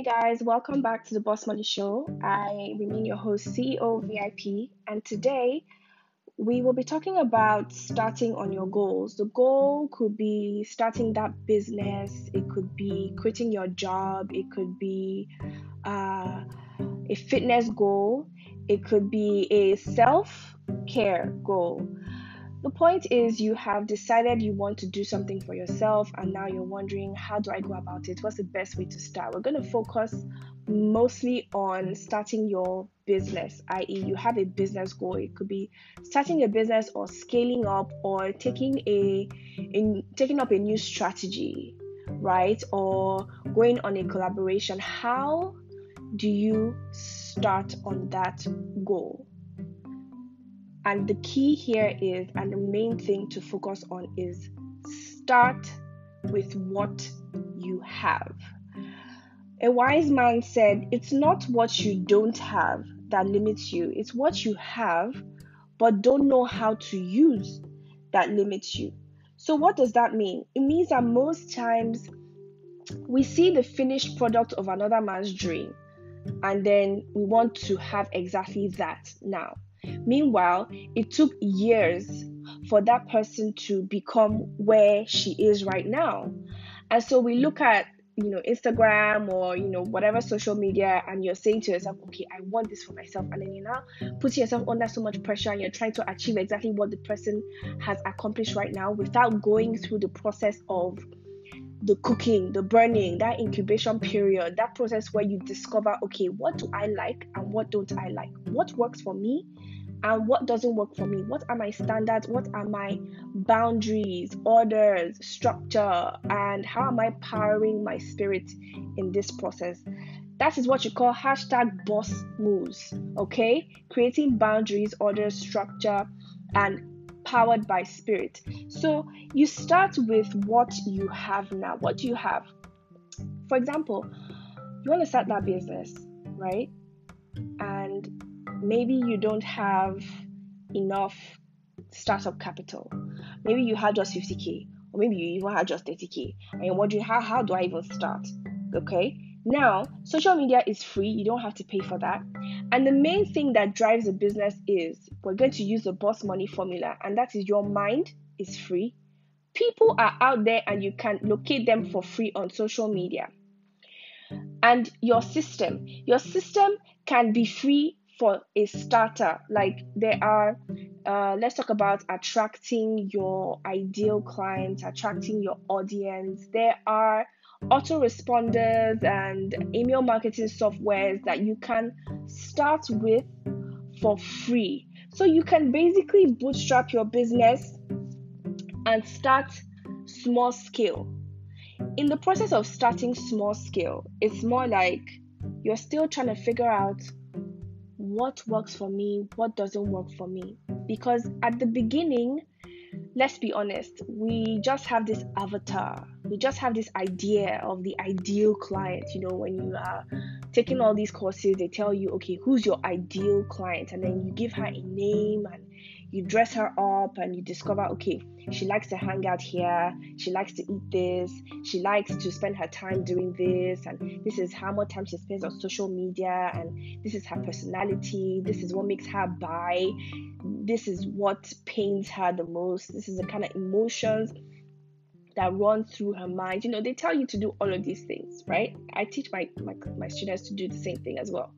Hey guys, welcome back to the Boss Money Show. I remain your host, CEO VIP, and today we will be talking about starting on your goals. The goal could be starting that business, it could be quitting your job, it could be uh, a fitness goal, it could be a self care goal. The point is, you have decided you want to do something for yourself, and now you're wondering, how do I go about it? What's the best way to start? We're going to focus mostly on starting your business, i.e., you have a business goal. It could be starting a business or scaling up or taking a in taking up a new strategy, right? Or going on a collaboration. How do you start on that goal? And the key here is, and the main thing to focus on is start with what you have. A wise man said, It's not what you don't have that limits you, it's what you have but don't know how to use that limits you. So, what does that mean? It means that most times we see the finished product of another man's dream and then we want to have exactly that now. Meanwhile, it took years for that person to become where she is right now. And so we look at you know Instagram or you know whatever social media and you're saying to yourself okay I want this for myself and then you're now putting yourself under so much pressure and you're trying to achieve exactly what the person has accomplished right now without going through the process of the cooking, the burning, that incubation period, that process where you discover, okay, what do I like and what don't I like? What works for me and what doesn't work for me? What are my standards? What are my boundaries, orders, structure, and how am I powering my spirit in this process? That is what you call hashtag boss moves, okay? Creating boundaries, orders, structure, and powered by spirit. So you start with what you have now. What do you have? For example, you want to start that business, right? And maybe you don't have enough startup capital. Maybe you had just 50k, or maybe you even had just 30k, and you're wondering how how do I even start? Okay. Now, social media is free, you don't have to pay for that. And the main thing that drives a business is we're going to use the boss money formula, and that is your mind is free. People are out there and you can locate them for free on social media. And your system, your system can be free for a starter. Like there are, uh, let's talk about attracting your ideal clients, attracting your audience. There are autoresponders and email marketing softwares that you can start with for free. So you can basically bootstrap your business and start small scale. In the process of starting small scale, it's more like you're still trying to figure out what works for me, what doesn't work for me. Because at the beginning, let's be honest, we just have this avatar. We just have this idea of the ideal client. You know, when you are taking all these courses, they tell you, okay, who's your ideal client? And then you give her a name and you dress her up and you discover okay she likes to hang out here. She likes to eat this. She likes to spend her time doing this. And this is how much time she spends on social media. And this is her personality. This is what makes her buy. This is what pains her the most. This is the kind of emotions that run through her mind you know they tell you to do all of these things right i teach my my, my students to do the same thing as well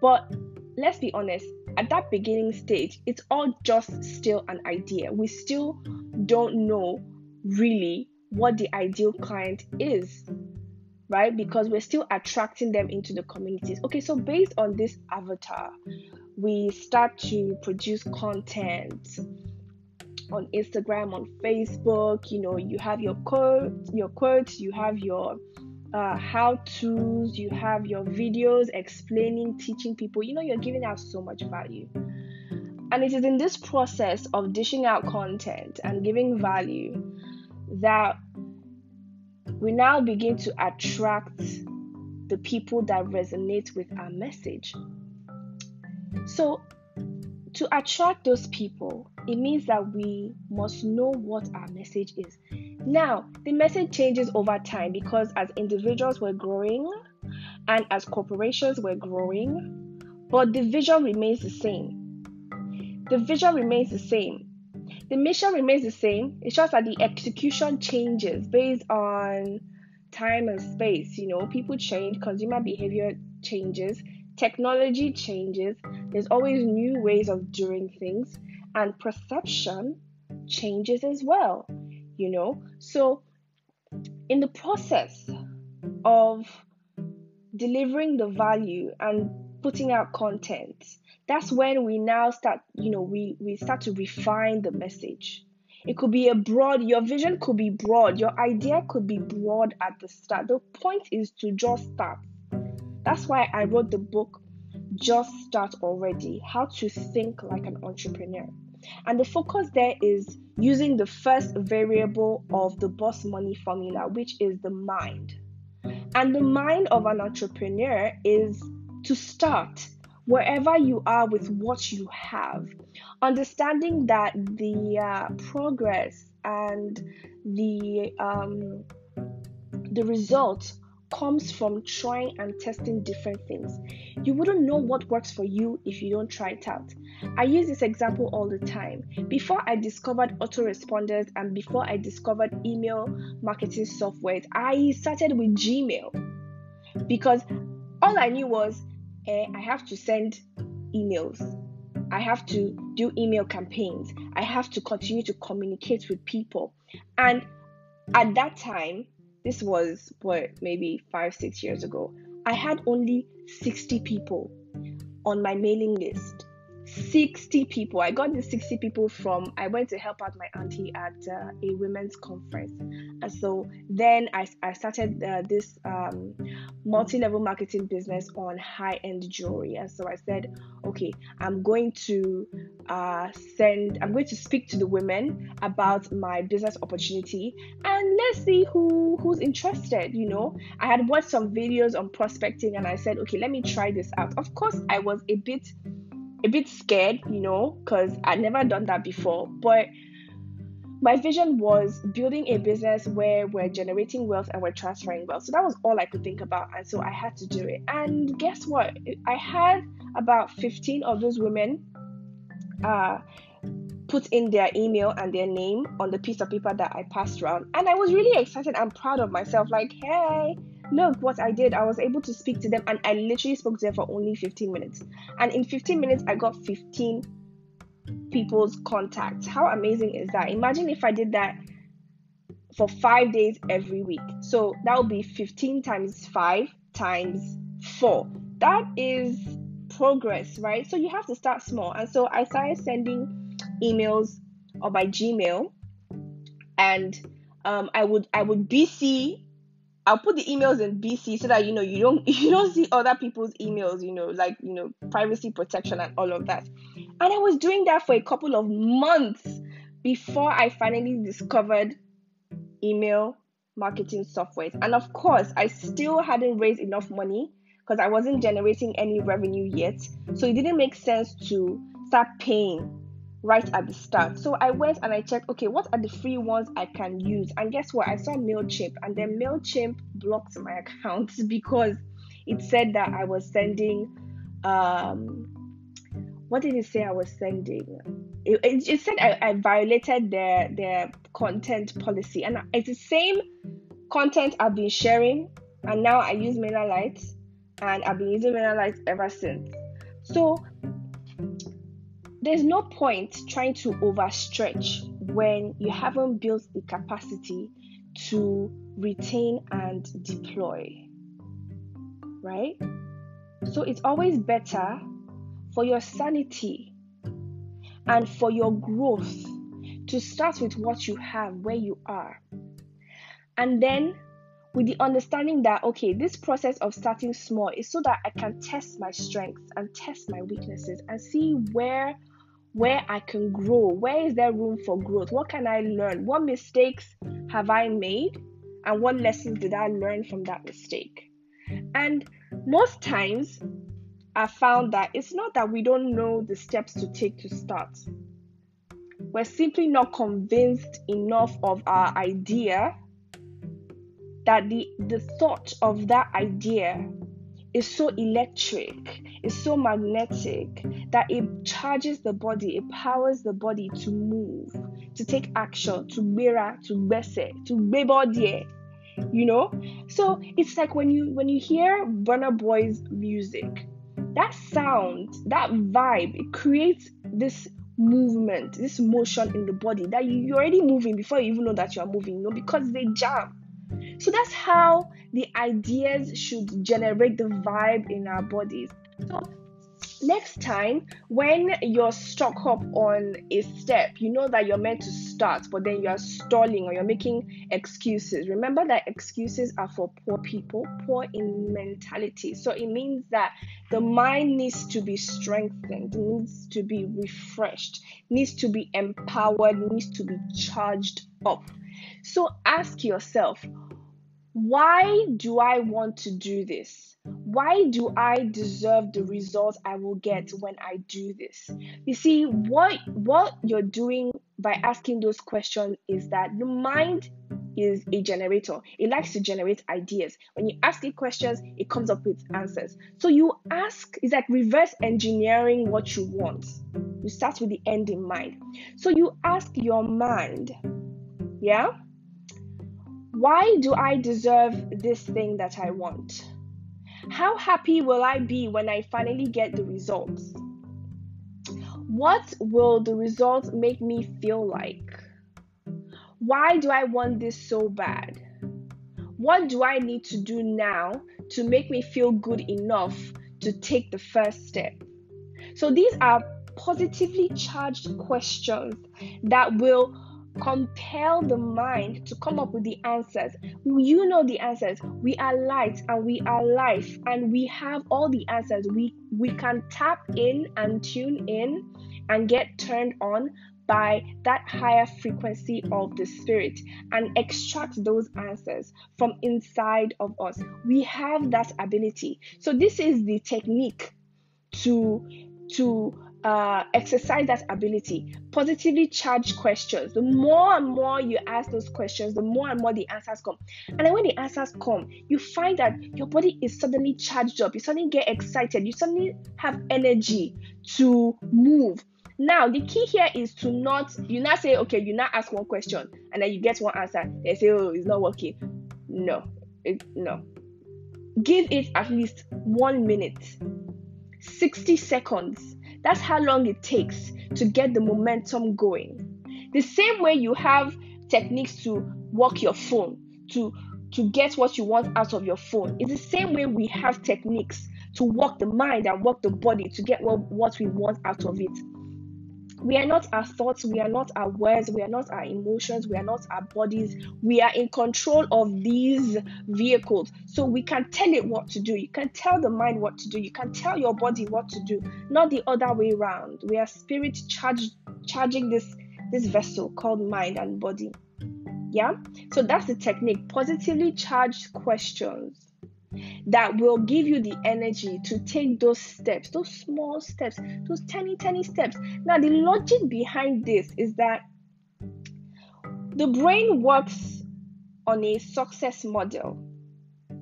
but let's be honest at that beginning stage, it's all just still an idea. We still don't know really what the ideal client is, right? Because we're still attracting them into the communities. Okay, so based on this avatar, we start to produce content on Instagram, on Facebook. You know, you have your quotes, your quotes, you have your uh, how to's, you have your videos explaining, teaching people. You know, you're giving out so much value. And it is in this process of dishing out content and giving value that we now begin to attract the people that resonate with our message. So, to attract those people, it means that we must know what our message is. Now, the message changes over time because as individuals we're growing, and as corporations were growing, but the vision remains the same. The vision remains the same. The mission remains the same. It's just that the execution changes based on time and space. You know, people change, consumer behavior changes, technology changes. There's always new ways of doing things, and perception changes as well. You know, so in the process of delivering the value and putting out content that's when we now start you know we we start to refine the message it could be a broad your vision could be broad your idea could be broad at the start the point is to just start that's why i wrote the book just start already how to think like an entrepreneur. And the focus there is using the first variable of the boss money formula which is the mind. And the mind of an entrepreneur is to start wherever you are with what you have, understanding that the uh, progress and the um, the result comes from trying and testing different things. You wouldn't know what works for you if you don't try it out. I use this example all the time. Before I discovered autoresponders and before I discovered email marketing software, I started with Gmail because all I knew was eh, I have to send emails. I have to do email campaigns. I have to continue to communicate with people. And at that time, this was what maybe five, six years ago, I had only 60 people on my mailing list. 60 people. I got these 60 people from, I went to help out my auntie at uh, a women's conference. And so then I, I started uh, this um, multi level marketing business on high end jewelry. And so I said, okay, I'm going to uh, send, I'm going to speak to the women about my business opportunity and let's see who who's interested. You know, I had watched some videos on prospecting and I said, okay, let me try this out. Of course, I was a bit a bit scared, you know, because I'd never done that before. But my vision was building a business where we're generating wealth and we're transferring wealth. So that was all I could think about. And so I had to do it. And guess what? I had about 15 of those women uh, put in their email and their name on the piece of paper that I passed around. And I was really excited and proud of myself. Like, hey, look what I did. I was able to speak to them and I literally spoke to them for only 15 minutes. And in 15 minutes, I got 15 people's contacts. How amazing is that? Imagine if I did that for five days every week. So that would be 15 times five times four. That is progress, right? So you have to start small. And so I started sending emails or by Gmail and um, I would I would BC I'll put the emails in BC so that you know you don't you don't see other people's emails, you know, like you know, privacy protection and all of that. And I was doing that for a couple of months before I finally discovered email marketing software. And of course, I still hadn't raised enough money because I wasn't generating any revenue yet. So it didn't make sense to start paying right at the start. So I went and I checked, okay, what are the free ones I can use? And guess what? I saw MailChimp, and then MailChimp blocked my account because it said that I was sending, um, what did it say I was sending? It, it, it said I, I violated their, their content policy. And it's the same content I've been sharing, and now I use MailerLite, and I've been using MailerLite ever since. So there's no point trying to overstretch when you haven't built the capacity to retain and deploy. Right? So it's always better for your sanity and for your growth to start with what you have, where you are. And then with the understanding that, okay, this process of starting small is so that I can test my strengths and test my weaknesses and see where where I can grow. Where is there room for growth? What can I learn? What mistakes have I made? And what lessons did I learn from that mistake? And most times, I found that it's not that we don't know the steps to take to start. We're simply not convinced enough of our idea that the, the thought of that idea is so electric, is so magnetic that it charges the body, it powers the body to move, to take action, to mirror, to bese, to bebodie. You know? So it's like when you when you hear Burna Boy's music, that sound, that vibe, it creates this movement, this motion in the body that you, you're already moving before you even know that you're moving, you know, because they jam. So that's how the ideas should generate the vibe in our bodies. So next time when you're stuck up on a step you know that you're meant to start but then you're stalling or you're making excuses. Remember that excuses are for poor people poor in mentality. So it means that the mind needs to be strengthened needs to be refreshed needs to be empowered needs to be charged up so ask yourself why do I want to do this? Why do I deserve the results I will get when I do this? You see, what what you're doing by asking those questions is that the mind is a generator. It likes to generate ideas. When you ask it questions, it comes up with answers. So you ask, it's like reverse engineering what you want. You start with the end in mind. So you ask your mind, yeah? Why do I deserve this thing that I want? How happy will I be when I finally get the results? What will the results make me feel like? Why do I want this so bad? What do I need to do now to make me feel good enough to take the first step? So, these are positively charged questions that will compel the mind to come up with the answers. You know the answers. We are light and we are life and we have all the answers. We we can tap in and tune in and get turned on by that higher frequency of the spirit and extract those answers from inside of us. We have that ability. So this is the technique to to uh, exercise that ability. Positively charged questions. The more and more you ask those questions, the more and more the answers come. And then when the answers come, you find that your body is suddenly charged up. You suddenly get excited. You suddenly have energy to move. Now, the key here is to not, you not say, okay, you not ask one question and then you get one answer. They say, oh, it's not working. No, it, no. Give it at least one minute, 60 seconds that's how long it takes to get the momentum going. The same way you have techniques to work your phone, to to get what you want out of your phone. It's the same way we have techniques to work the mind and work the body to get what, what we want out of it. We are not our thoughts, we are not our words, we are not our emotions, we are not our bodies. We are in control of these vehicles. So we can tell it what to do. You can tell the mind what to do. You can tell your body what to do, not the other way around. We are spirit charged charging this this vessel called mind and body. Yeah? So that's the technique. Positively charged questions that will give you the energy to take those steps, those small steps, those tiny, tiny steps. Now, the logic behind this is that the brain works on a success model.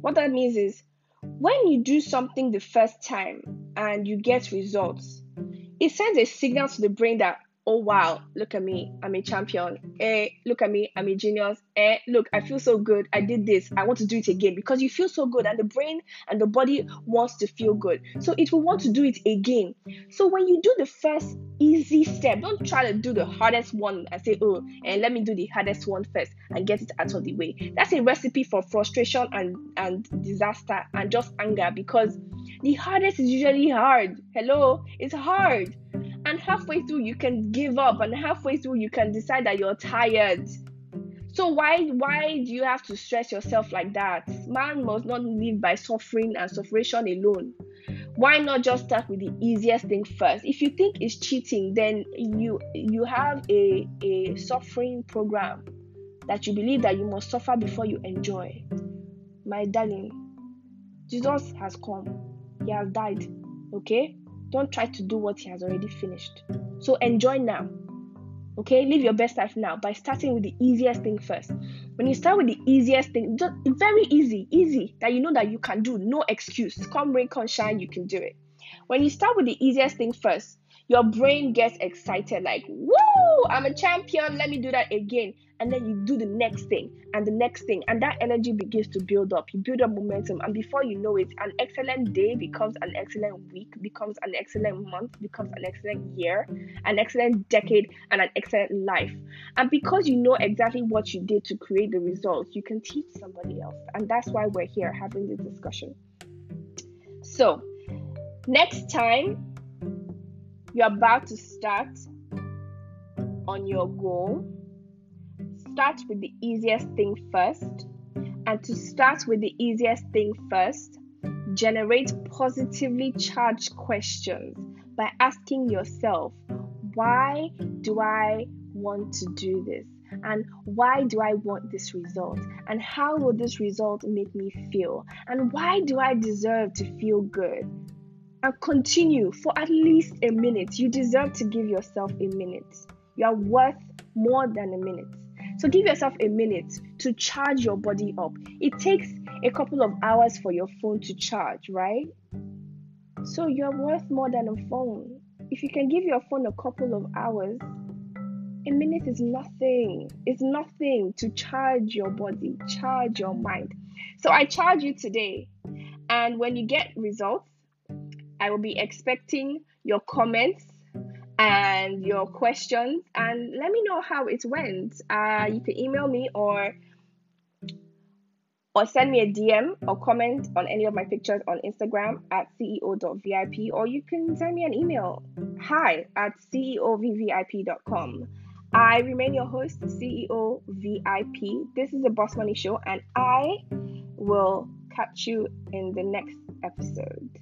What that means is when you do something the first time and you get results, it sends a signal to the brain that oh wow, look at me, I'm a champion. Hey, look at me, I'm a genius. Hey, look, I feel so good. I did this. I want to do it again because you feel so good, and the brain and the body wants to feel good. So it will want to do it again. So when you do the first easy step, don't try to do the hardest one and say, oh, and eh, let me do the hardest one first and get it out of the way. That's a recipe for frustration and, and disaster and just anger because the hardest is usually hard. Hello, it's hard and halfway through you can give up and halfway through you can decide that you're tired. So why why do you have to stress yourself like that? Man must not live by suffering and sufferation alone. Why not just start with the easiest thing first? If you think it's cheating then you you have a a suffering program that you believe that you must suffer before you enjoy. My darling jesus has come. He has died okay don't try to do what he has already finished. So enjoy now. Okay, live your best life now by starting with the easiest thing first. When you start with the easiest thing, just very easy, easy that you know that you can do, no excuse. Come rain, come shine, you can do it. When you start with the easiest thing first, your brain gets excited, like, woo, I'm a champion, let me do that again. And then you do the next thing and the next thing, and that energy begins to build up. You build up momentum, and before you know it, an excellent day becomes an excellent week, becomes an excellent month, becomes an excellent year, an excellent decade, and an excellent life. And because you know exactly what you did to create the results, you can teach somebody else. And that's why we're here having this discussion. So, next time you're about to start on your goal, start with the easiest thing first. And to start with the easiest thing first, generate positively charged questions by asking yourself, why do I want to do this? And why do I want this result? And how will this result make me feel? And why do I deserve to feel good? And continue for at least a minute. You deserve to give yourself a minute. You are worth more than a minute. So give yourself a minute to charge your body up. It takes a couple of hours for your phone to charge, right? So you're worth more than a phone. If you can give your phone a couple of hours, a minute is nothing. It's nothing to charge your body, charge your mind. So I charge you today. And when you get results, I will be expecting your comments and your questions and let me know how it went. Uh, you can email me or or send me a DM or comment on any of my pictures on Instagram at ceo.vip or you can send me an email hi at ceovip.com. I remain your host, CEO VIP. This is the Boss Money Show, and I will catch you in the next episode.